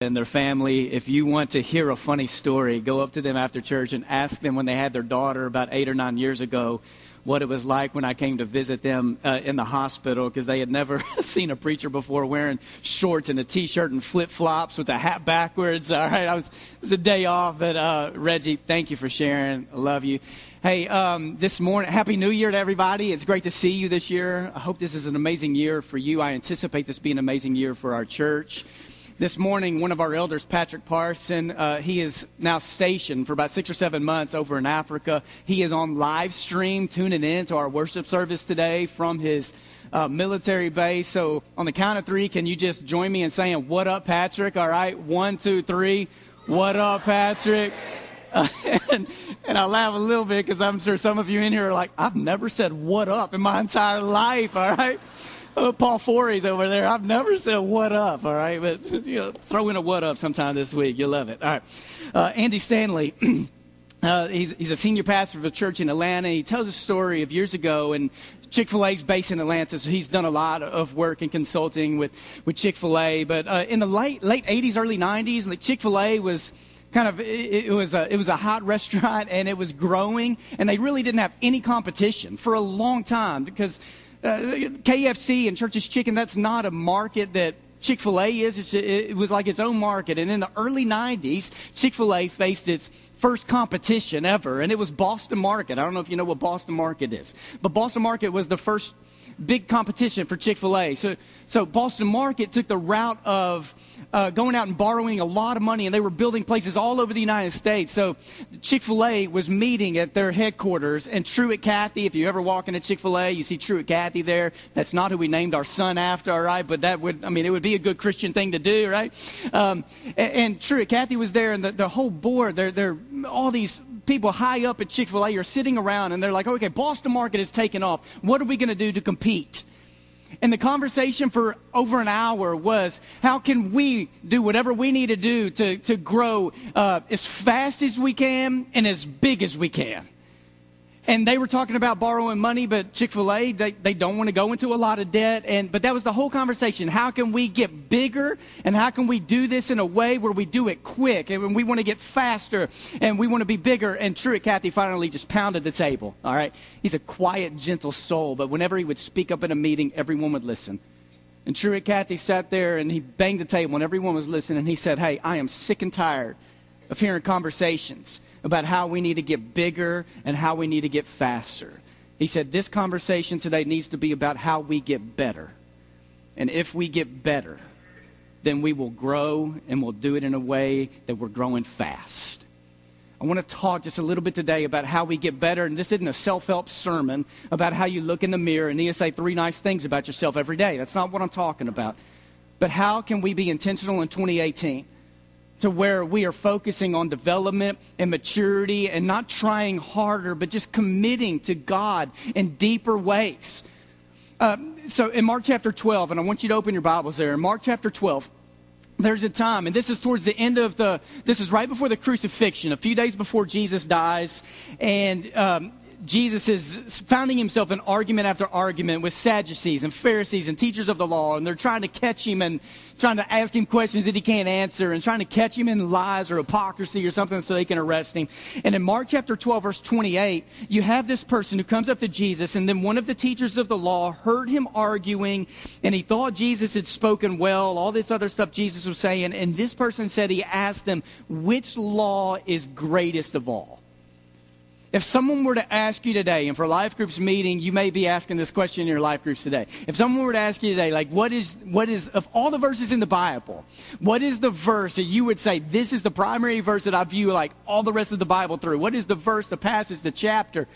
and their family. If you want to hear a funny story, go up to them after church and ask them when they had their daughter about eight or nine years ago what it was like when I came to visit them uh, in the hospital because they had never seen a preacher before wearing shorts and a t-shirt and flip-flops with a hat backwards. All right, I was it was a day off, but uh, Reggie, thank you for sharing. I love you. Hey, um, this morning, Happy New Year to everybody. It's great to see you this year. I hope this is an amazing year for you. I anticipate this being an amazing year for our church. This morning, one of our elders, Patrick Parson, uh, he is now stationed for about six or seven months over in Africa. He is on live stream tuning in to our worship service today from his uh, military base. So, on the count of three, can you just join me in saying, What up, Patrick? All right, one, two, three. What up, Patrick? Uh, and, and I laugh a little bit because I'm sure some of you in here are like, I've never said what up in my entire life, all right? Oh, Paul Forey's over there. I've never said what up, all right? But you know, throw in a what up sometime this week. You'll love it. All right. Uh, Andy Stanley. Uh, he's, he's a senior pastor of a church in Atlanta. He tells a story of years ago, and Chick fil A's based in Atlanta, so he's done a lot of work and consulting with, with Chick fil A. But uh, in the late, late 80s, early 90s, like Chick fil A was kind of it, it, was a it was a hot restaurant and it was growing and they really didn't have any competition for a long time because uh, KFC and Church's Chicken, that's not a market that Chick fil A is. It was like its own market. And in the early 90s, Chick fil A faced its first competition ever, and it was Boston Market. I don't know if you know what Boston Market is, but Boston Market was the first big competition for Chick fil A. So, so Boston Market took the route of uh, going out and borrowing a lot of money, and they were building places all over the United States. So Chick fil A was meeting at their headquarters, and Truett Cathy, if you ever walk into Chick fil A, you see Truett Cathy there. That's not who we named our son after, all right? But that would, I mean, it would be a good Christian thing to do, right? Um, and, and Truett Cathy was there, and the, the whole board, they're, they're all these people high up at Chick fil A are sitting around and they're like, okay, Boston Market is taking off. What are we going to do to compete? And the conversation for over an hour was how can we do whatever we need to do to, to grow uh, as fast as we can and as big as we can? And they were talking about borrowing money, but Chick fil A, they, they don't want to go into a lot of debt. And, but that was the whole conversation. How can we get bigger? And how can we do this in a way where we do it quick? And we want to get faster and we want to be bigger. And Truett Cathy finally just pounded the table. All right. He's a quiet, gentle soul, but whenever he would speak up in a meeting, everyone would listen. And Truett Cathy sat there and he banged the table and everyone was listening. And he said, Hey, I am sick and tired of hearing conversations about how we need to get bigger and how we need to get faster. He said, This conversation today needs to be about how we get better. And if we get better, then we will grow and we'll do it in a way that we're growing fast. I want to talk just a little bit today about how we get better. And this isn't a self help sermon about how you look in the mirror and to say three nice things about yourself every day. That's not what I'm talking about. But how can we be intentional in 2018? To where we are focusing on development and maturity and not trying harder, but just committing to God in deeper ways. Uh, so in Mark chapter 12, and I want you to open your Bibles there, in Mark chapter 12, there's a time, and this is towards the end of the, this is right before the crucifixion, a few days before Jesus dies, and um, Jesus is finding himself in argument after argument with Sadducees and Pharisees and teachers of the law, and they're trying to catch him and trying to ask him questions that he can't answer and trying to catch him in lies or hypocrisy or something so they can arrest him. And in Mark chapter 12, verse 28, you have this person who comes up to Jesus, and then one of the teachers of the law heard him arguing, and he thought Jesus had spoken well, all this other stuff Jesus was saying, and this person said he asked them, Which law is greatest of all? If someone were to ask you today, and for life groups meeting, you may be asking this question in your life groups today. If someone were to ask you today, like, what is, what is, of all the verses in the Bible, what is the verse that you would say, this is the primary verse that I view like all the rest of the Bible through? What is the verse, the passage, the chapter?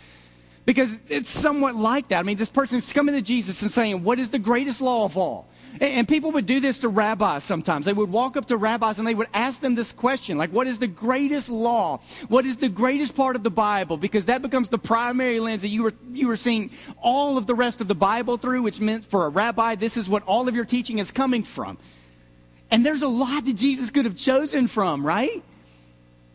Because it's somewhat like that. I mean, this person is coming to Jesus and saying, what is the greatest law of all? And people would do this to rabbis sometimes. They would walk up to rabbis and they would ask them this question, like, what is the greatest law? What is the greatest part of the Bible? Because that becomes the primary lens that you were, you were seeing all of the rest of the Bible through, which meant for a rabbi, this is what all of your teaching is coming from. And there's a lot that Jesus could have chosen from, right?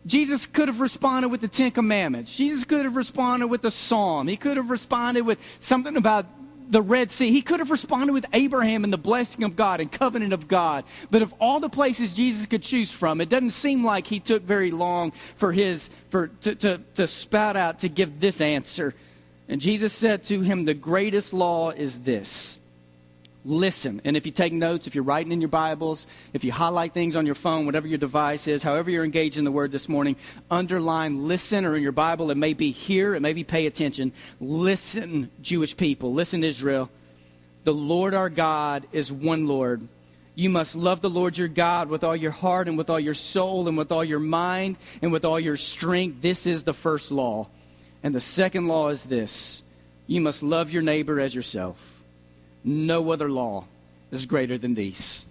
Jesus could have responded with the Ten Commandments. Jesus could have responded with a psalm. He could have responded with something about the Red Sea. He could have responded with Abraham and the blessing of God and covenant of God. But of all the places Jesus could choose from, it doesn't seem like he took very long for his for to, to, to spout out to give this answer. And Jesus said to him, The greatest law is this listen. And if you take notes, if you're writing in your Bibles, if you highlight things on your phone, whatever your device is, however you're engaged in the Word this morning, underline listen, or in your Bible, it may be here, it may be pay attention. Listen, Jewish people. Listen, Israel. The Lord our God is one Lord. You must love the Lord your God with all your heart and with all your soul and with all your mind and with all your strength. This is the first law. And the second law is this you must love your neighbor as yourself. No other law is greater than these.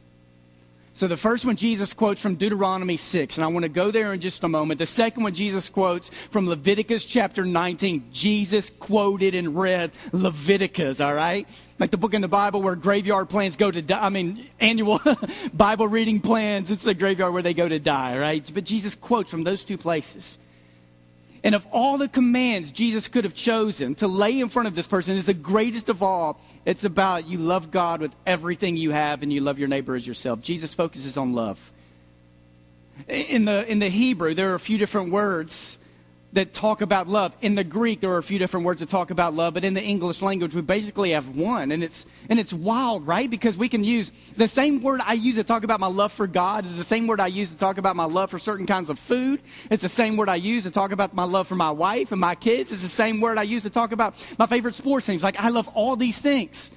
So the first one Jesus quotes from Deuteronomy 6, and I want to go there in just a moment. The second one Jesus quotes from Leviticus chapter 19. Jesus quoted and read Leviticus, all right? Like the book in the Bible where graveyard plans go to die. I mean, annual Bible reading plans, it's the graveyard where they go to die, right? But Jesus quotes from those two places. And of all the commands Jesus could have chosen to lay in front of this person is the greatest of all. It's about you love God with everything you have and you love your neighbor as yourself. Jesus focuses on love. In the, in the Hebrew, there are a few different words that talk about love. In the Greek, there are a few different words that talk about love, but in the English language, we basically have one, and it's and it's wild, right? Because we can use the same word I use to talk about my love for God is the same word I use to talk about my love for certain kinds of food. It's the same word I use to talk about my love for my wife and my kids. It's the same word I use to talk about my favorite sports teams. Like I love all these things.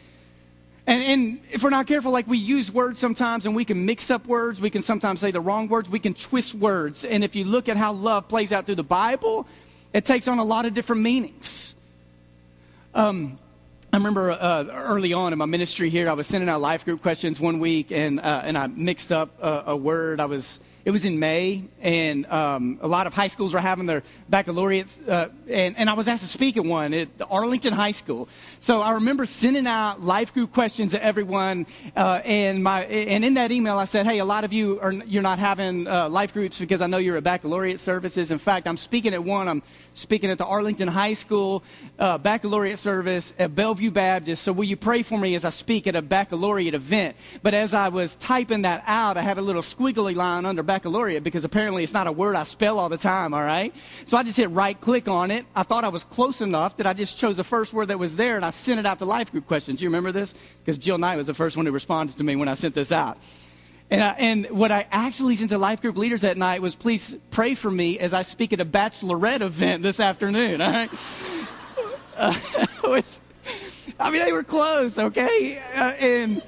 And, and, if we're not careful, like we use words sometimes and we can mix up words, we can sometimes say the wrong words, we can twist words. And if you look at how love plays out through the Bible, it takes on a lot of different meanings. Um, I remember uh, early on in my ministry here, I was sending out life group questions one week, and uh, and I mixed up a, a word. I was it was in May, and um, a lot of high schools were having their baccalaureates, uh, and, and I was asked to speak at one at Arlington High School. So I remember sending out life group questions to everyone, uh, and my and in that email I said, hey, a lot of you are you're not having uh, life groups because I know you're at baccalaureate services. In fact, I'm speaking at one. I'm speaking at the Arlington High School uh, baccalaureate service at Bellevue Baptist. So will you pray for me as I speak at a baccalaureate event? But as I was typing that out, I had a little squiggly line under baccalaureate because apparently it's not a word I spell all the time, all right? So I just hit right click on it. I thought I was close enough that I just chose the first word that was there and I sent it out to life group questions. You remember this? Because Jill Knight was the first one who responded to me when I sent this out. And, I, and what I actually sent to life group leaders that night was please pray for me as I speak at a bachelorette event this afternoon, all right? Uh, was, I mean, they were close, okay? Uh, and,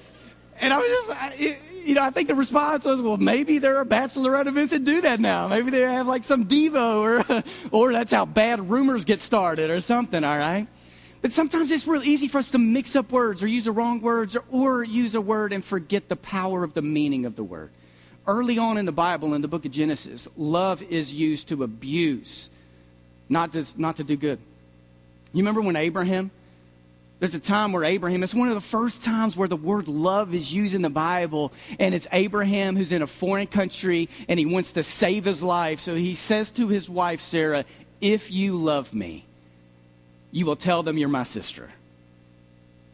and I was just, it, you know, I think the response was, well, maybe there are bachelorette events that do that now. Maybe they have like some Devo or, or that's how bad rumors get started or something, all right? But sometimes it's real easy for us to mix up words or use the wrong words or, or use a word and forget the power of the meaning of the word. Early on in the Bible, in the book of Genesis, love is used to abuse, not to, not to do good. You remember when Abraham? There's a time where Abraham, it's one of the first times where the word love is used in the Bible, and it's Abraham who's in a foreign country and he wants to save his life. So he says to his wife, Sarah, If you love me, you will tell them you're my sister.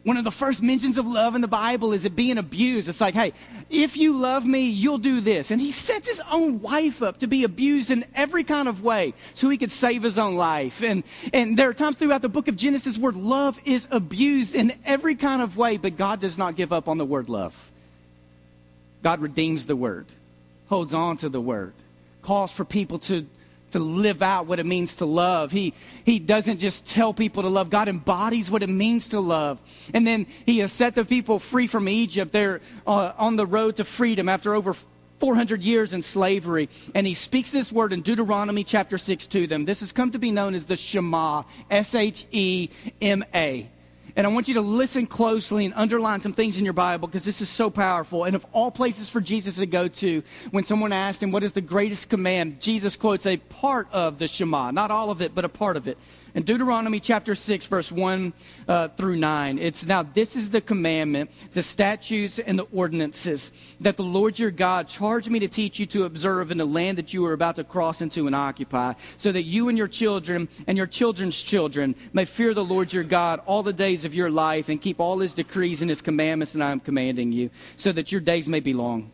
One of the first mentions of love in the Bible is it being abused. It's like, hey, if you love me, you'll do this. And he sets his own wife up to be abused in every kind of way so he could save his own life. And, and there are times throughout the book of Genesis where love is abused in every kind of way, but God does not give up on the word love. God redeems the word, holds on to the word, calls for people to to live out what it means to love. He, he doesn't just tell people to love. God embodies what it means to love. And then he has set the people free from Egypt. They're uh, on the road to freedom after over 400 years in slavery. And he speaks this word in Deuteronomy chapter 6 to them. This has come to be known as the Shema, S H E M A. And I want you to listen closely and underline some things in your Bible because this is so powerful. And of all places for Jesus to go to, when someone asked him, What is the greatest command? Jesus quotes a part of the Shema, not all of it, but a part of it. In Deuteronomy chapter 6, verse 1 uh, through 9, it's now this is the commandment, the statutes, and the ordinances that the Lord your God charged me to teach you to observe in the land that you are about to cross into and occupy, so that you and your children and your children's children may fear the Lord your God all the days of your life and keep all his decrees and his commandments that I am commanding you, so that your days may be long.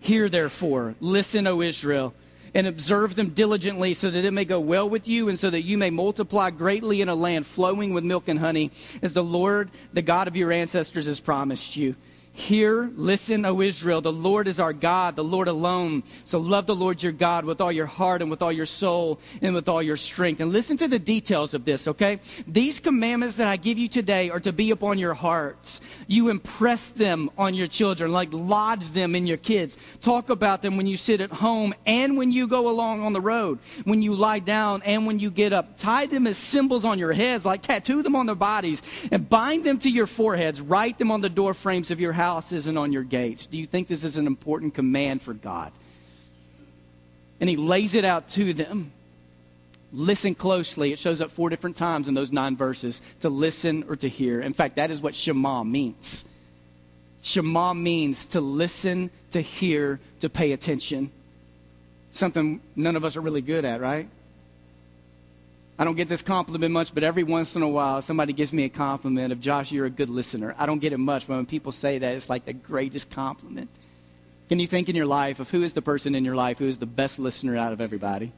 Hear therefore, listen, O Israel and observe them diligently so that it may go well with you and so that you may multiply greatly in a land flowing with milk and honey as the Lord, the God of your ancestors, has promised you. Hear, listen, O Israel, the Lord is our God, the Lord alone. So love the Lord your God with all your heart and with all your soul and with all your strength. And listen to the details of this, okay? These commandments that I give you today are to be upon your hearts. You impress them on your children, like lodge them in your kids. Talk about them when you sit at home and when you go along on the road, when you lie down and when you get up. Tie them as symbols on your heads, like tattoo them on their bodies, and bind them to your foreheads. Write them on the door frames of your house house isn't on your gates? Do you think this is an important command for God? And he lays it out to them. Listen closely. It shows up four different times in those nine verses to listen or to hear. In fact, that is what Shema means. Shema means to listen, to hear, to pay attention. Something none of us are really good at, right? I don't get this compliment much, but every once in a while, somebody gives me a compliment of, Josh, you're a good listener. I don't get it much, but when people say that, it's like the greatest compliment. Can you think in your life of who is the person in your life who is the best listener out of everybody?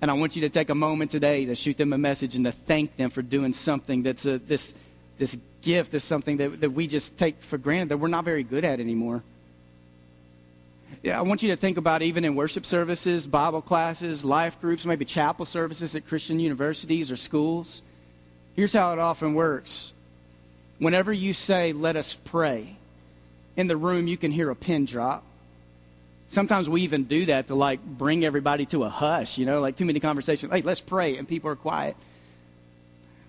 And I want you to take a moment today to shoot them a message and to thank them for doing something that's a, this, this gift, is something that, that we just take for granted that we're not very good at anymore. Yeah, I want you to think about even in worship services, Bible classes, life groups, maybe chapel services at Christian universities or schools. Here's how it often works. Whenever you say, let us pray, in the room you can hear a pin drop. Sometimes we even do that to like bring everybody to a hush, you know, like too many conversations. Hey, let's pray, and people are quiet.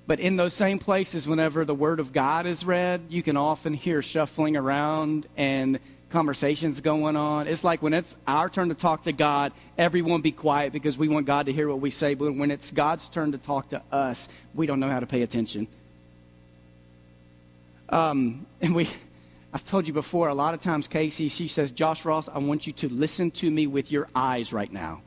But in those same places, whenever the Word of God is read, you can often hear shuffling around and conversations going on. It's like when it's our turn to talk to God, everyone be quiet because we want God to hear what we say. But when it's God's turn to talk to us, we don't know how to pay attention. Um, and we, I've told you before, a lot of times Casey, she says, Josh Ross, I want you to listen to me with your eyes right now.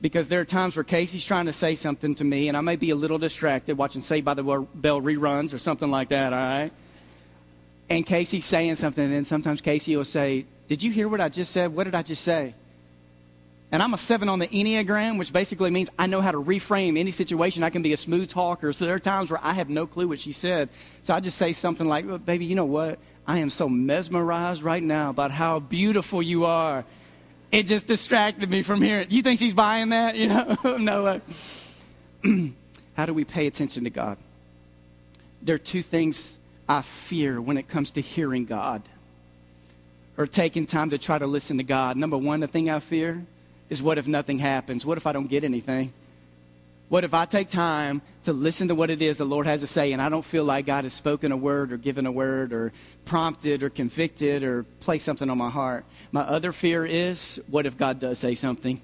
Because there are times where Casey's trying to say something to me, and I may be a little distracted watching Saved by the Bell reruns or something like that, all right? And Casey's saying something, and then sometimes Casey will say, Did you hear what I just said? What did I just say? And I'm a seven on the Enneagram, which basically means I know how to reframe any situation. I can be a smooth talker. So there are times where I have no clue what she said. So I just say something like, well, Baby, you know what? I am so mesmerized right now about how beautiful you are. It just distracted me from hearing. You think she's buying that? You know? no way. Uh, how do we pay attention to God? There are two things I fear when it comes to hearing God or taking time to try to listen to God. Number one, the thing I fear is what if nothing happens? What if I don't get anything? What if I take time to listen to what it is the Lord has to say and I don't feel like God has spoken a word or given a word or prompted or convicted or placed something on my heart? My other fear is what if God does say something?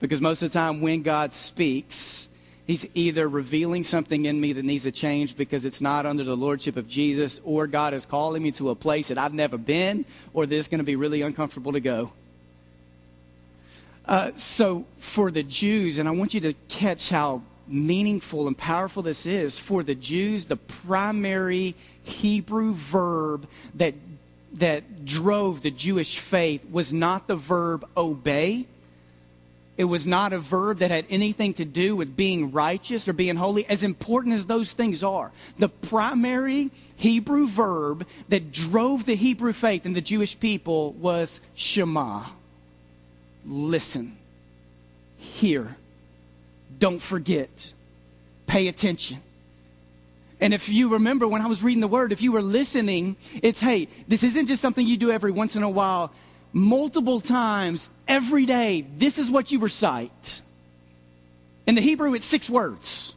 Because most of the time when God speaks, He's either revealing something in me that needs to change because it's not under the lordship of Jesus, or God is calling me to a place that I've never been, or this is going to be really uncomfortable to go. Uh, so, for the Jews, and I want you to catch how meaningful and powerful this is, for the Jews, the primary Hebrew verb that, that drove the Jewish faith was not the verb obey it was not a verb that had anything to do with being righteous or being holy, as important as those things are. The primary Hebrew verb that drove the Hebrew faith in the Jewish people was Shema. Listen, hear, don't forget, pay attention. And if you remember when I was reading the word, if you were listening, it's hey, this isn't just something you do every once in a while multiple times every day, this is what you recite. In the Hebrew, it's six words.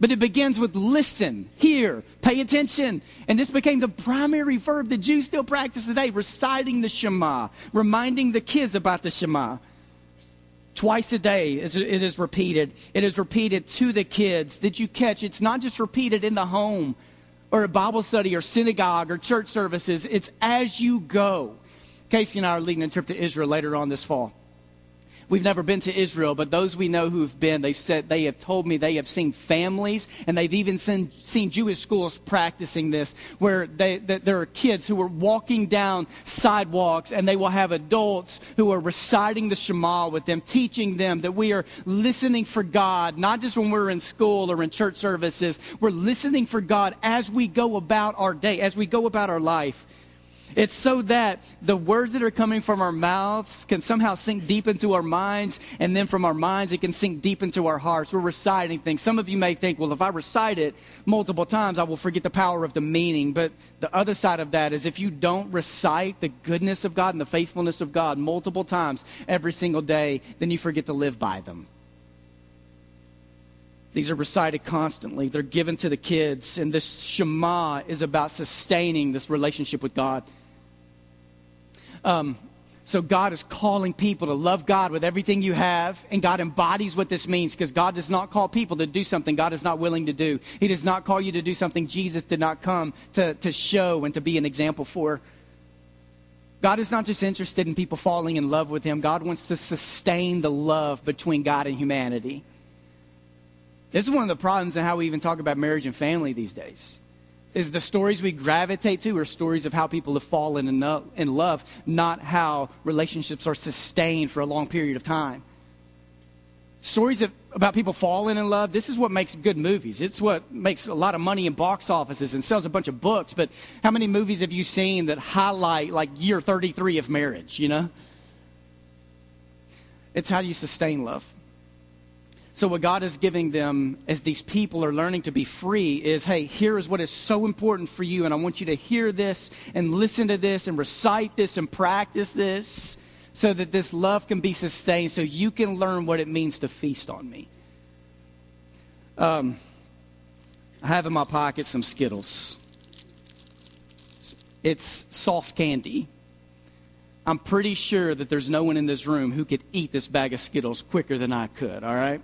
But it begins with listen, hear, pay attention. And this became the primary verb the Jews still practice today, reciting the Shema, reminding the kids about the Shema. Twice a day it is repeated. It is repeated to the kids. Did you catch? It's not just repeated in the home or a Bible study or synagogue or church services. It's as you go. Casey and I are leading a trip to Israel later on this fall. We've never been to Israel, but those we know who've been, they said they have told me they have seen families, and they've even seen, seen Jewish schools practicing this, where they, there are kids who are walking down sidewalks, and they will have adults who are reciting the Shema with them, teaching them that we are listening for God, not just when we're in school or in church services. We're listening for God as we go about our day, as we go about our life. It's so that the words that are coming from our mouths can somehow sink deep into our minds, and then from our minds, it can sink deep into our hearts. We're reciting things. Some of you may think, well, if I recite it multiple times, I will forget the power of the meaning. But the other side of that is if you don't recite the goodness of God and the faithfulness of God multiple times every single day, then you forget to live by them. These are recited constantly. They're given to the kids. And this Shema is about sustaining this relationship with God. Um, so God is calling people to love God with everything you have, and God embodies what this means because God does not call people to do something God is not willing to do. He does not call you to do something Jesus did not come to, to show and to be an example for. God is not just interested in people falling in love with Him, God wants to sustain the love between God and humanity. This is one of the problems in how we even talk about marriage and family these days is the stories we gravitate to are stories of how people have fallen in love, not how relationships are sustained for a long period of time. Stories of, about people falling in love, this is what makes good movies. It's what makes a lot of money in box offices and sells a bunch of books. But how many movies have you seen that highlight like year 33 of marriage, you know? It's how you sustain love. So, what God is giving them as these people are learning to be free is hey, here is what is so important for you, and I want you to hear this and listen to this and recite this and practice this so that this love can be sustained, so you can learn what it means to feast on me. Um, I have in my pocket some Skittles. It's soft candy. I'm pretty sure that there's no one in this room who could eat this bag of Skittles quicker than I could, all right?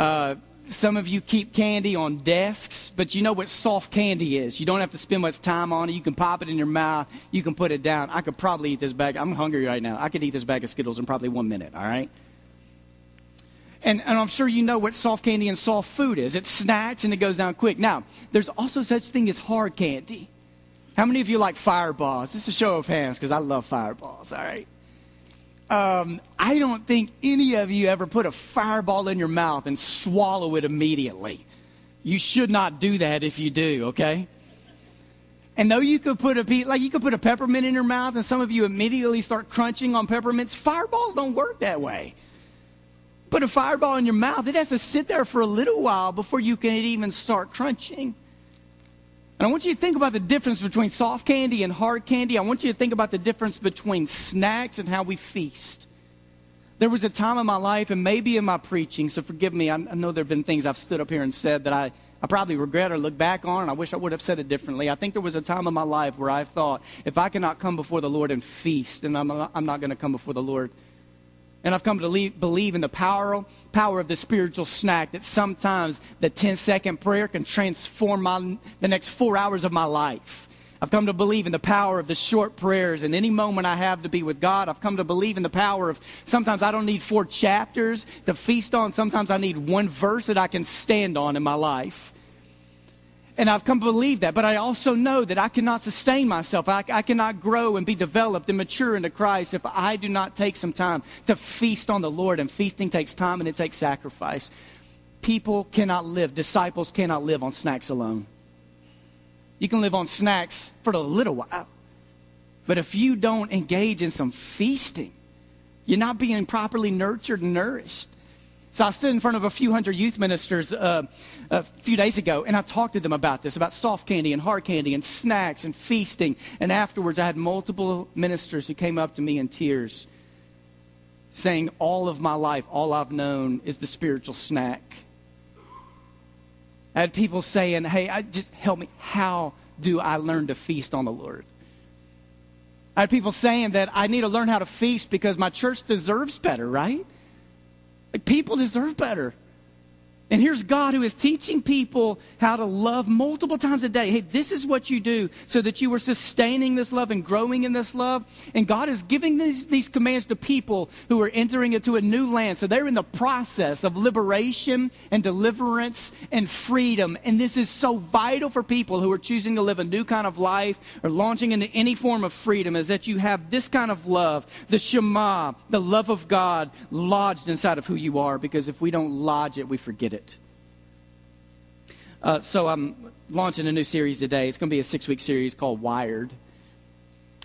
Uh, some of you keep candy on desks, but you know what soft candy is. You don't have to spend much time on it. You can pop it in your mouth. You can put it down. I could probably eat this bag. I'm hungry right now. I could eat this bag of Skittles in probably one minute, all right? And, and I'm sure you know what soft candy and soft food is. It's snacks and it goes down quick. Now, there's also such thing as hard candy. How many of you like fireballs? This is a show of hands because I love fireballs, all right? Um, I don't think any of you ever put a fireball in your mouth and swallow it immediately. You should not do that if you do, okay? And though you could put a like you could put a peppermint in your mouth and some of you immediately start crunching on peppermints, fireballs don't work that way. Put a fireball in your mouth, it has to sit there for a little while before you can even start crunching. And I want you to think about the difference between soft candy and hard candy. I want you to think about the difference between snacks and how we feast. There was a time in my life, and maybe in my preaching, so forgive me, I, know there have been things I've stood up here and said that I, I probably regret or look back on, and I wish I would have said it differently. I think there was a time in my life where I thought, if I cannot come before the Lord and feast, then I'm, I'm not going to come before the Lord and I've come to leave, believe in the power, power of the spiritual snack that sometimes the 10 second prayer can transform my, the next four hours of my life. I've come to believe in the power of the short prayers and any moment I have to be with God. I've come to believe in the power of sometimes I don't need four chapters to feast on. Sometimes I need one verse that I can stand on in my life. And I've come to believe that. But I also know that I cannot sustain myself. I, I, cannot grow and be developed and mature into Christ if I do not take some time to feast on the Lord. And feasting takes time and it takes sacrifice. People cannot live, disciples cannot live on snacks alone. You can live on snacks for a little while. But if you don't engage in some feasting, you're not being properly nurtured and nourished. So I stood in front of a few hundred youth ministers uh, a few days ago, and I talked to them about this, about soft candy and hard candy and snacks and feasting. And afterwards, I had multiple ministers who came up to me in tears, saying, All of my life, all I've known is the spiritual snack. I had people saying, Hey, I, just help me. How do I learn to feast on the Lord? I had people saying that I need to learn how to feast because my church deserves better, right? Like people deserve better. And here's God who is teaching people how to love multiple times a day. Hey, this is what you do so that you are sustaining this love and growing in this love. And God is giving these, these commands to people who are entering into a new land. So they're in the process of liberation and deliverance and freedom. And this is so vital for people who are choosing to live a new kind of life or launching into any form of freedom is that you have this kind of love, the Shema, the love of God lodged inside of who you are. Because if we don't lodge it, we forget it. Uh, so I'm launching a new series today. It's going to be a six week series called Wired.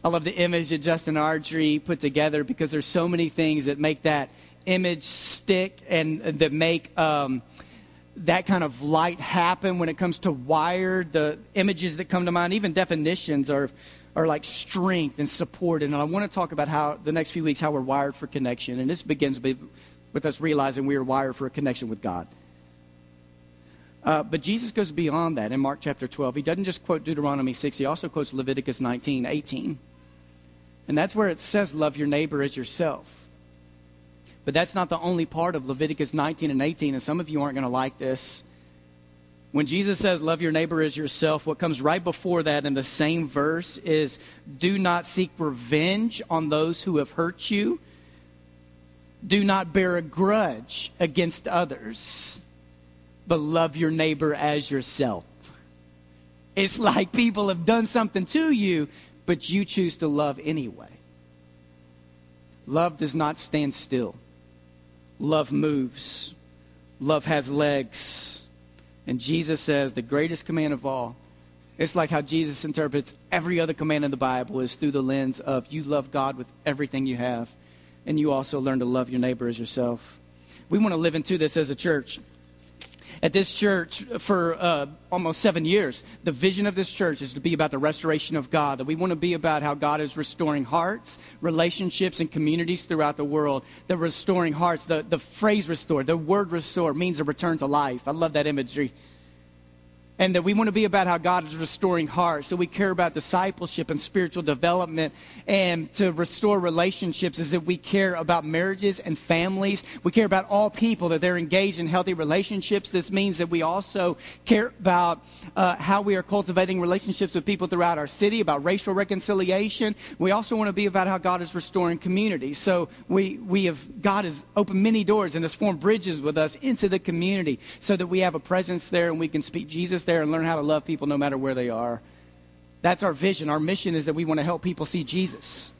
I love the image that Justin Ardrey put together because there's so many things that make that image stick and that make um, that kind of light happen when it comes to wired. The images that come to mind, even definitions, are are like strength and support. And I want to talk about how the next few weeks how we're wired for connection. And this begins with us realizing we are wired for a connection with God. Uh, but Jesus goes beyond that in Mark chapter 12. He doesn't just quote Deuteronomy 6, he also quotes Leviticus 19, 18. And that's where it says, Love your neighbor as yourself. But that's not the only part of Leviticus 19 and 18, and some of you aren't going to like this. When Jesus says, Love your neighbor as yourself, what comes right before that in the same verse is, Do not seek revenge on those who have hurt you. Do not bear a grudge against others but love your neighbor as yourself. It's like people have done something to you, but you choose to love anyway. Love does not stand still. Love moves. Love has legs. And Jesus says the greatest command of all, it's like how Jesus interprets every other command in the Bible is through the lens of you love God with everything you have, and you also learn to love your neighbor as yourself. We want to live into this as a church at this church for uh, almost seven years. The vision of this church is to be about the restoration of God, that we want to be about how God is restoring hearts, relationships, and communities throughout the world. The restoring hearts, the, the phrase restore, the word restore means a return to life. I love that imagery and that we want to be about how God is restoring hearts. So we care about discipleship and spiritual development. And to restore relationships is that we care about marriages and families. We care about all people, that they're engaged in healthy relationships. This means that we also care about uh, how we are cultivating relationships with people throughout our city, about racial reconciliation. We also want to be about how God is restoring communities. So we, we have, God has opened many doors and has formed bridges with us into the community so that we have a presence there and we can speak Jesus there and learn how to love people no matter where they are. That's our vision. Our mission is that we want to help people see Jesus.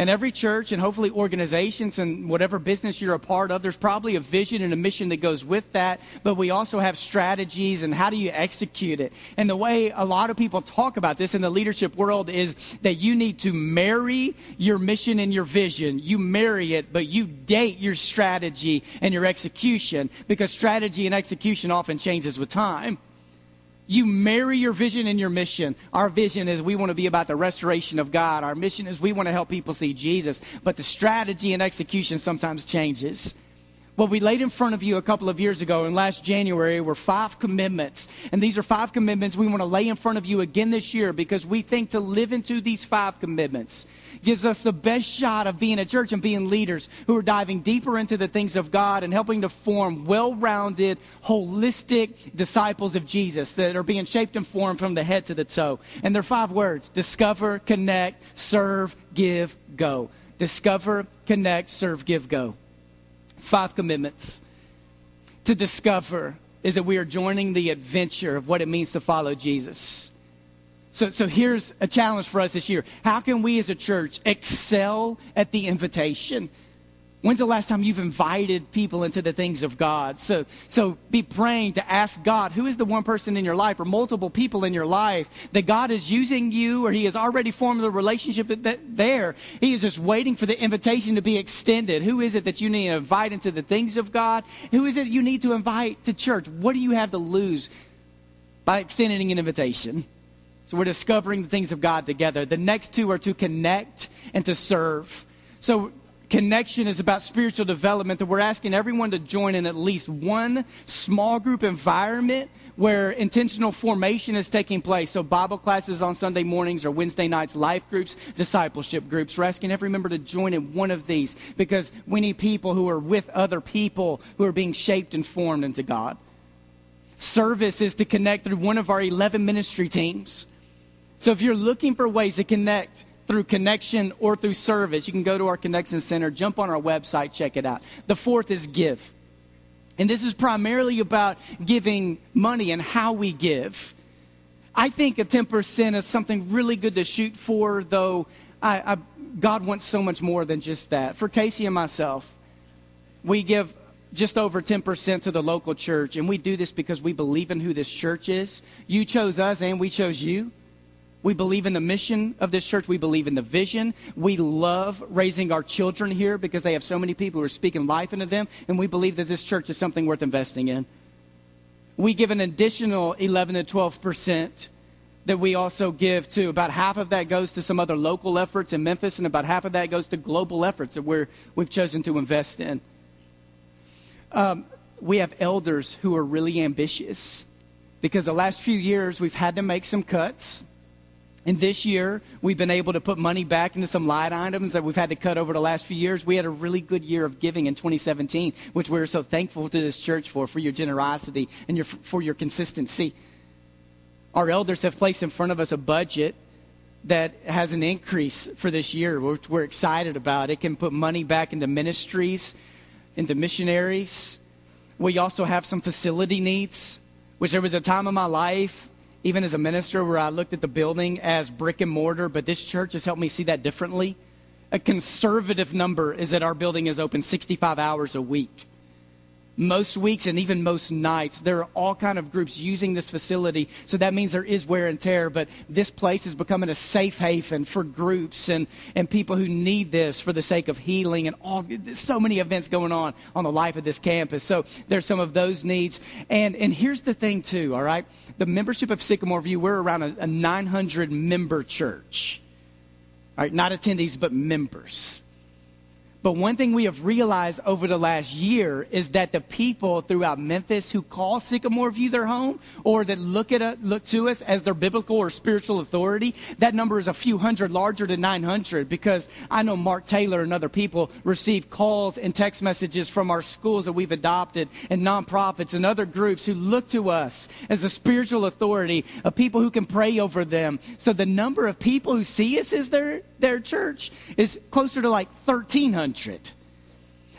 And every church and hopefully organizations and whatever business you're a part of, there's probably a vision and a mission that goes with that. But we also have strategies and how do you execute it. And the way a lot of people talk about this in the leadership world is that you need to marry your mission and your vision. You marry it, but you date your strategy and your execution because strategy and execution often changes with time. You marry your vision and your mission. Our vision is we want to be about the restoration of God. Our mission is we want to help people see Jesus. But the strategy and execution sometimes changes. What we laid in front of you a couple of years ago in last January were five commitments. And these are five commitments we want to lay in front of you again this year because we think to live into these five commitments gives us the best shot of being a church and being leaders who are diving deeper into the things of God and helping to form well rounded, holistic disciples of Jesus that are being shaped and formed from the head to the toe. And they're five words discover, connect, serve, give, go. Discover, connect, serve, give, go five commitments to discover is that we are joining the adventure of what it means to follow Jesus. So, so here's a challenge for us this year. How can we as a church excel at the invitation? When's the last time you've invited people into the things of God? So, so be praying to ask God, who is the one person in your life or multiple people in your life that God is using you or He has already formed the relationship that, there. He is just waiting for the invitation to be extended. Who is it that you need to invite into the things of God? Who is it you need to invite to church? What do you have to lose by extending an invitation? So we're discovering the things of God together. The next two are to connect and to serve. So Connection is about spiritual development, that we're asking everyone to join in at least one small group environment where intentional formation is taking place. So, Bible classes on Sunday mornings or Wednesday nights, life groups, discipleship groups. We're asking every member to join in one of these because we need people who are with other people who are being shaped and formed into God. Service is to connect through one of our 11 ministry teams. So, if you're looking for ways to connect, through connection or through service, you can go to our Connection Center, jump on our website, check it out. The fourth is give. And this is primarily about giving money and how we give. I think a 10% is something really good to shoot for, though I, I, God wants so much more than just that. For Casey and myself, we give just over 10% to the local church, and we do this because we believe in who this church is. You chose us, and we chose you. We believe in the mission of this church. We believe in the vision. We love raising our children here because they have so many people who are speaking life into them. And we believe that this church is something worth investing in. We give an additional 11 to 12 percent that we also give to. About half of that goes to some other local efforts in Memphis, and about half of that goes to global efforts that we're, we've chosen to invest in. Um, we have elders who are really ambitious because the last few years we've had to make some cuts and this year, we've been able to put money back into some line items that we've had to cut over the last few years. We had a really good year of giving in 2017, which we're so thankful to this church for, for your generosity and your, for your consistency. Our elders have placed in front of us a budget that has an increase for this year, which we're excited about. It can put money back into ministries, into missionaries. We also have some facility needs, which there was a time in my life even as a minister, where I looked at the building as brick and mortar, but this church has helped me see that differently. A conservative number is that our building is open 65 hours a week most weeks and even most nights there are all kind of groups using this facility. So that means there is wear and tear but this place is becoming a safe haven for groups and, and people who need this for the sake of healing and all so many events going on on the life of this campus. So there's some of those needs. And and here's the thing too all right? The membership of sycamore view we're around a, a 900 member church. All right not attendees but members but one thing we have realized over the last year is that the people throughout Memphis who call Sycamore View their home or that look at a, look to us as their biblical or spiritual authority, that number is a few hundred larger than 900 because I know Mark Taylor and other people receive calls and text messages from our schools that we've adopted and nonprofits and other groups who look to us as a spiritual authority of people who can pray over them. So the number of people who see us as their, their church is closer to like 1,300 100.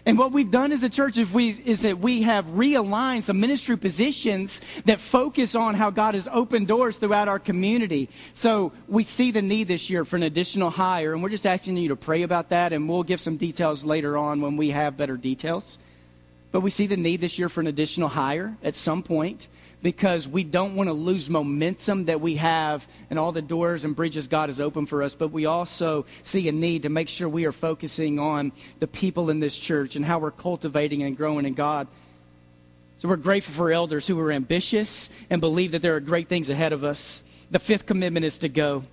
And what we've done as a church is, we, is that we have realigned some ministry positions that focus on how God has opened doors throughout our community. So we see the need this year for an additional hire, and we're just asking you to pray about that, and we'll give some details later on when we have better details. But we see the need this year for an additional hire at some point because we don't want to lose momentum that we have and all the doors and bridges God has opened for us. But we also see a need to make sure we are focusing on the people in this church and how we're cultivating and growing in God. So we're grateful for elders who are ambitious and believe that there are great things ahead of us. The fifth commitment is to go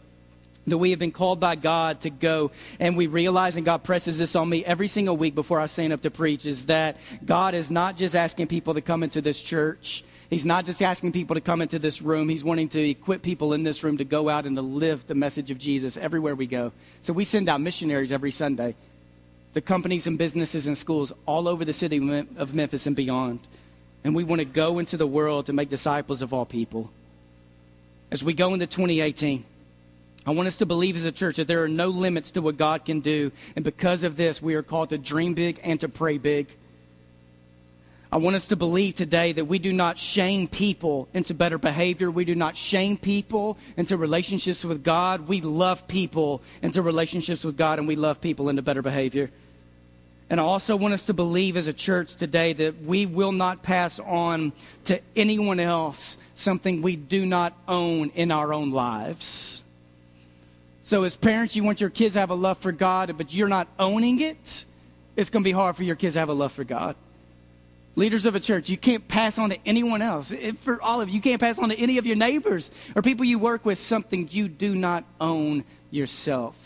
that we have been called by God to go. And we realize, and God presses this on me every single week before I stand up to preach, is that God is not just asking people to come into this church, He's not just asking people to come into this room, He's wanting to equip people in this room to go out and to live the message of Jesus everywhere we go. So we send out missionaries every Sunday to companies and businesses and schools all over the city of Memphis and beyond. And we want to go into the world to make disciples of all people. As we go into 2018, I want us to believe as a church that there are no limits to what God can do. And because of this, we are called to dream big and to pray big. I want us to believe today that we do not shame people into better behavior. We do not shame people into relationships with God. We love people into relationships with God, and we love people into better behavior. And I also want us to believe as a church today that we will not pass on to anyone else something we do not own in our own lives. So, as parents, you want your kids to have a love for God, but you're not owning it, it's going to be hard for your kids to have a love for God leaders of a church, you can't pass on to anyone else. For all of you, you can't pass on to any of your neighbors or people you work with something you do not own yourself.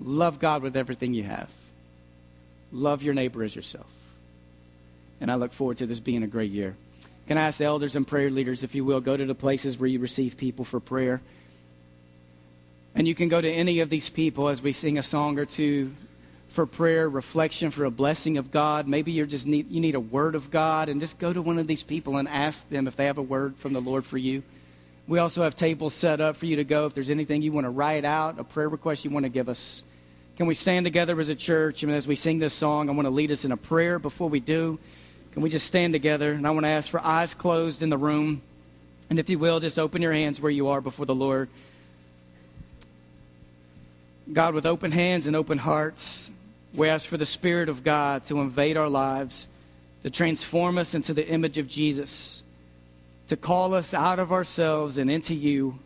Love God with everything you have. Love your neighbor as yourself. And I look forward to this being a great year. Can I ask the elders and prayer leaders, if you will, go to the places where you receive people for prayer? And you can go to any of these people as we sing a song or two for prayer, reflection, for a blessing of God. Maybe you just need you need a word of God, and just go to one of these people and ask them if they have a word from the Lord for you. We also have tables set up for you to go if there's anything you want to write out, a prayer request you want to give us. Can we stand together as a church? And as we sing this song, I want to lead us in a prayer. Before we do, can we just stand together? And I want to ask for eyes closed in the room. And if you will, just open your hands where you are before the Lord. God, with open hands and open hearts, we ask for the Spirit of God to invade our lives, to transform us into the image of Jesus, to call us out of ourselves and into you.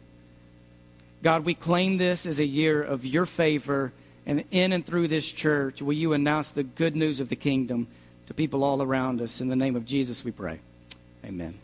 God, we claim this as a year of your favor, and in and through this church, will you announce the good news of the kingdom to people all around us? In the name of Jesus, we pray. Amen.